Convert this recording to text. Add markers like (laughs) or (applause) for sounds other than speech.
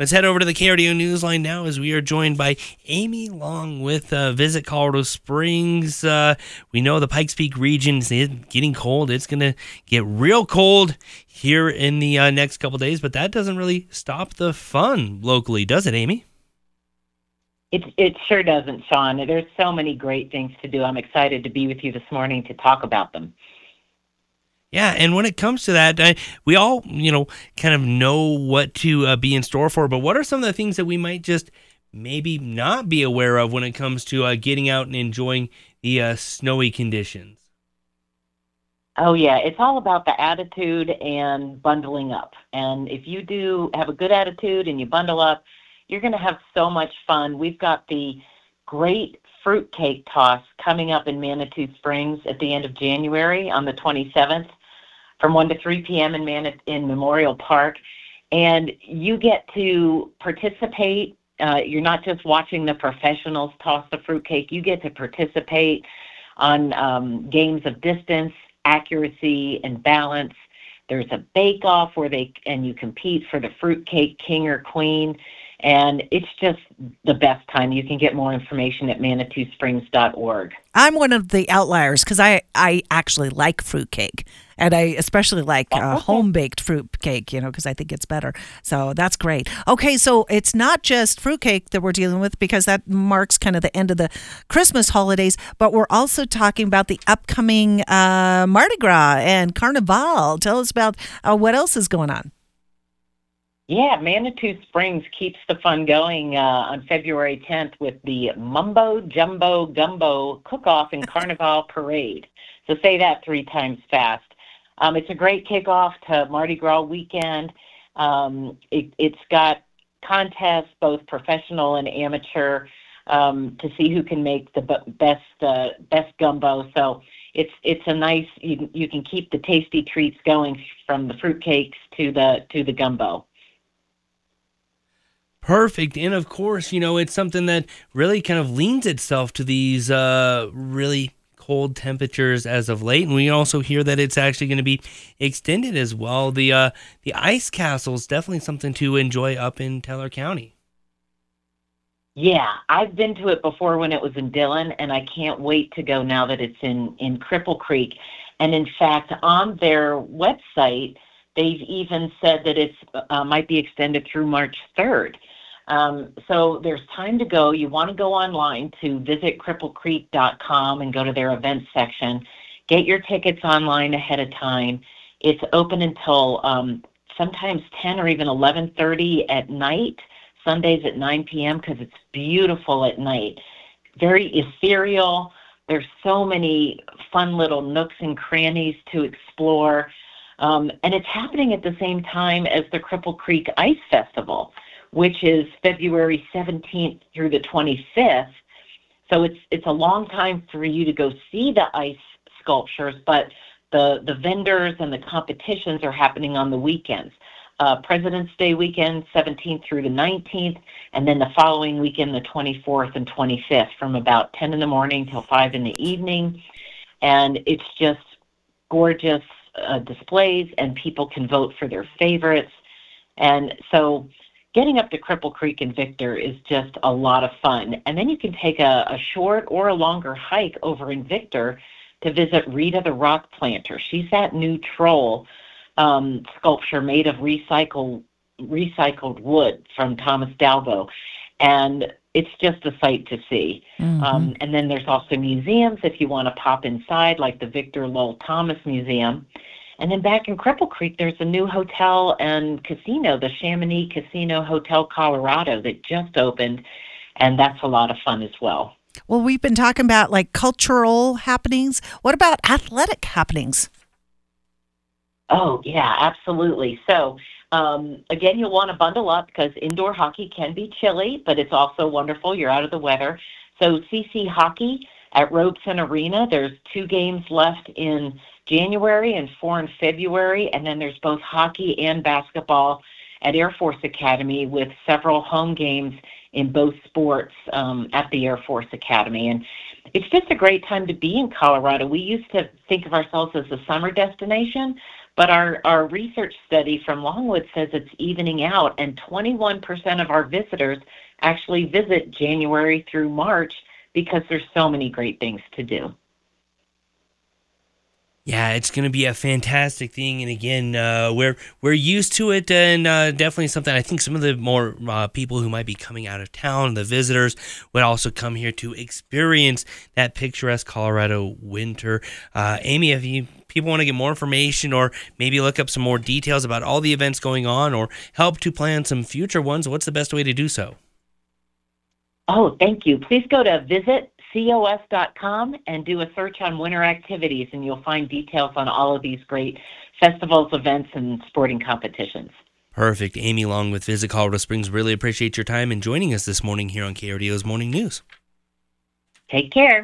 Let's head over to the KRDO Newsline now as we are joined by Amy Long with uh, Visit Colorado Springs. Uh, we know the Pikes Peak region is getting cold. It's going to get real cold here in the uh, next couple days, but that doesn't really stop the fun locally, does it, Amy? It, it sure doesn't, Sean. There's so many great things to do. I'm excited to be with you this morning to talk about them. Yeah, and when it comes to that, I, we all, you know, kind of know what to uh, be in store for, but what are some of the things that we might just maybe not be aware of when it comes to uh, getting out and enjoying the uh, snowy conditions? Oh, yeah, it's all about the attitude and bundling up. And if you do have a good attitude and you bundle up, you're going to have so much fun. We've got the great fruitcake toss coming up in Manitou Springs at the end of January on the 27th from 1 to 3 p.m. in, Man- in Memorial Park. And you get to participate. Uh, you're not just watching the professionals toss the fruitcake, you get to participate on um, games of distance, accuracy, and balance. There's a bake off where they and you compete for the fruitcake king or queen and it's just the best time. You can get more information at manitousprings.org. I'm one of the outliers because I, I actually like fruitcake. And I especially like uh, home baked fruitcake, you know, because I think it's better. So that's great. Okay, so it's not just fruitcake that we're dealing with because that marks kind of the end of the Christmas holidays, but we're also talking about the upcoming uh, Mardi Gras and Carnival. Tell us about uh, what else is going on. Yeah, Manitou Springs keeps the fun going uh, on February 10th with the Mumbo Jumbo Gumbo Cook-Off and Carnival (laughs) Parade. So say that three times fast. Um, it's a great kickoff to Mardi Gras weekend. Um, it, has got contests, both professional and amateur, um, to see who can make the best uh, best gumbo. So it's it's a nice you you can keep the tasty treats going from the fruitcakes to the to the gumbo perfect. And of course, you know, it's something that really kind of leans itself to these uh, really cold temperatures as of late. And we also hear that it's actually going to be extended as well. The uh, the ice castle is definitely something to enjoy up in Teller County. Yeah, I've been to it before when it was in Dillon, and I can't wait to go now that it's in in Cripple Creek. And in fact, on their website, they've even said that it uh, might be extended through March 3rd. Um, so there's time to go. You want to go online to visit cripplecreek.com and go to their events section. Get your tickets online ahead of time. It's open until um, sometimes 10 or even 11:30 at night. Sundays at 9 p.m. because it's beautiful at night. Very ethereal. There's so many fun little nooks and crannies to explore. Um, and it's happening at the same time as the Cripple Creek Ice Festival which is February 17th through the 25th. So it's it's a long time for you to go see the ice sculptures, but the the vendors and the competitions are happening on the weekends. Uh, President's Day weekend, 17th through the 19th, and then the following weekend, the 24th and 25th, from about 10 in the morning till 5 in the evening. And it's just gorgeous uh, displays, and people can vote for their favorites. And so getting up to Cripple Creek in Victor is just a lot of fun. And then you can take a, a short or a longer hike over in Victor to visit Rita the Rock Planter. She's that new troll um, sculpture made of recycled recycled wood from Thomas Dambo. And it's just a sight to see. Mm-hmm. Um, and then there's also museums if you want to pop inside, like the Victor Lowell Thomas Museum. And then back in Cripple Creek, there's a new hotel and casino, the Chamonix Casino Hotel Colorado, that just opened, and that's a lot of fun as well. Well, we've been talking about like cultural happenings. What about athletic happenings? Oh, yeah, absolutely. So, um, again, you'll want to bundle up because indoor hockey can be chilly, but it's also wonderful. You're out of the weather. So, CC Hockey at Robson Arena, there's two games left in January and four in February, and then there's both hockey and basketball at Air Force Academy with several home games in both sports um, at the Air Force Academy. And it's just a great time to be in Colorado. We used to think of ourselves as a summer destination, But our, our research study from Longwood says it's evening out, and 21% of our visitors actually visit January through March because there's so many great things to do. Yeah, it's going to be a fantastic thing, and again, uh, we're we're used to it, and uh, definitely something. I think some of the more uh, people who might be coming out of town, the visitors, would also come here to experience that picturesque Colorado winter. Uh, Amy, if you people want to get more information, or maybe look up some more details about all the events going on, or help to plan some future ones, what's the best way to do so? Oh, thank you. Please go to visit cos.com and do a search on winter activities, and you'll find details on all of these great festivals, events, and sporting competitions. Perfect. Amy Long with Visit Colorado Springs. Really appreciate your time and joining us this morning here on KRDO's Morning News. Take care.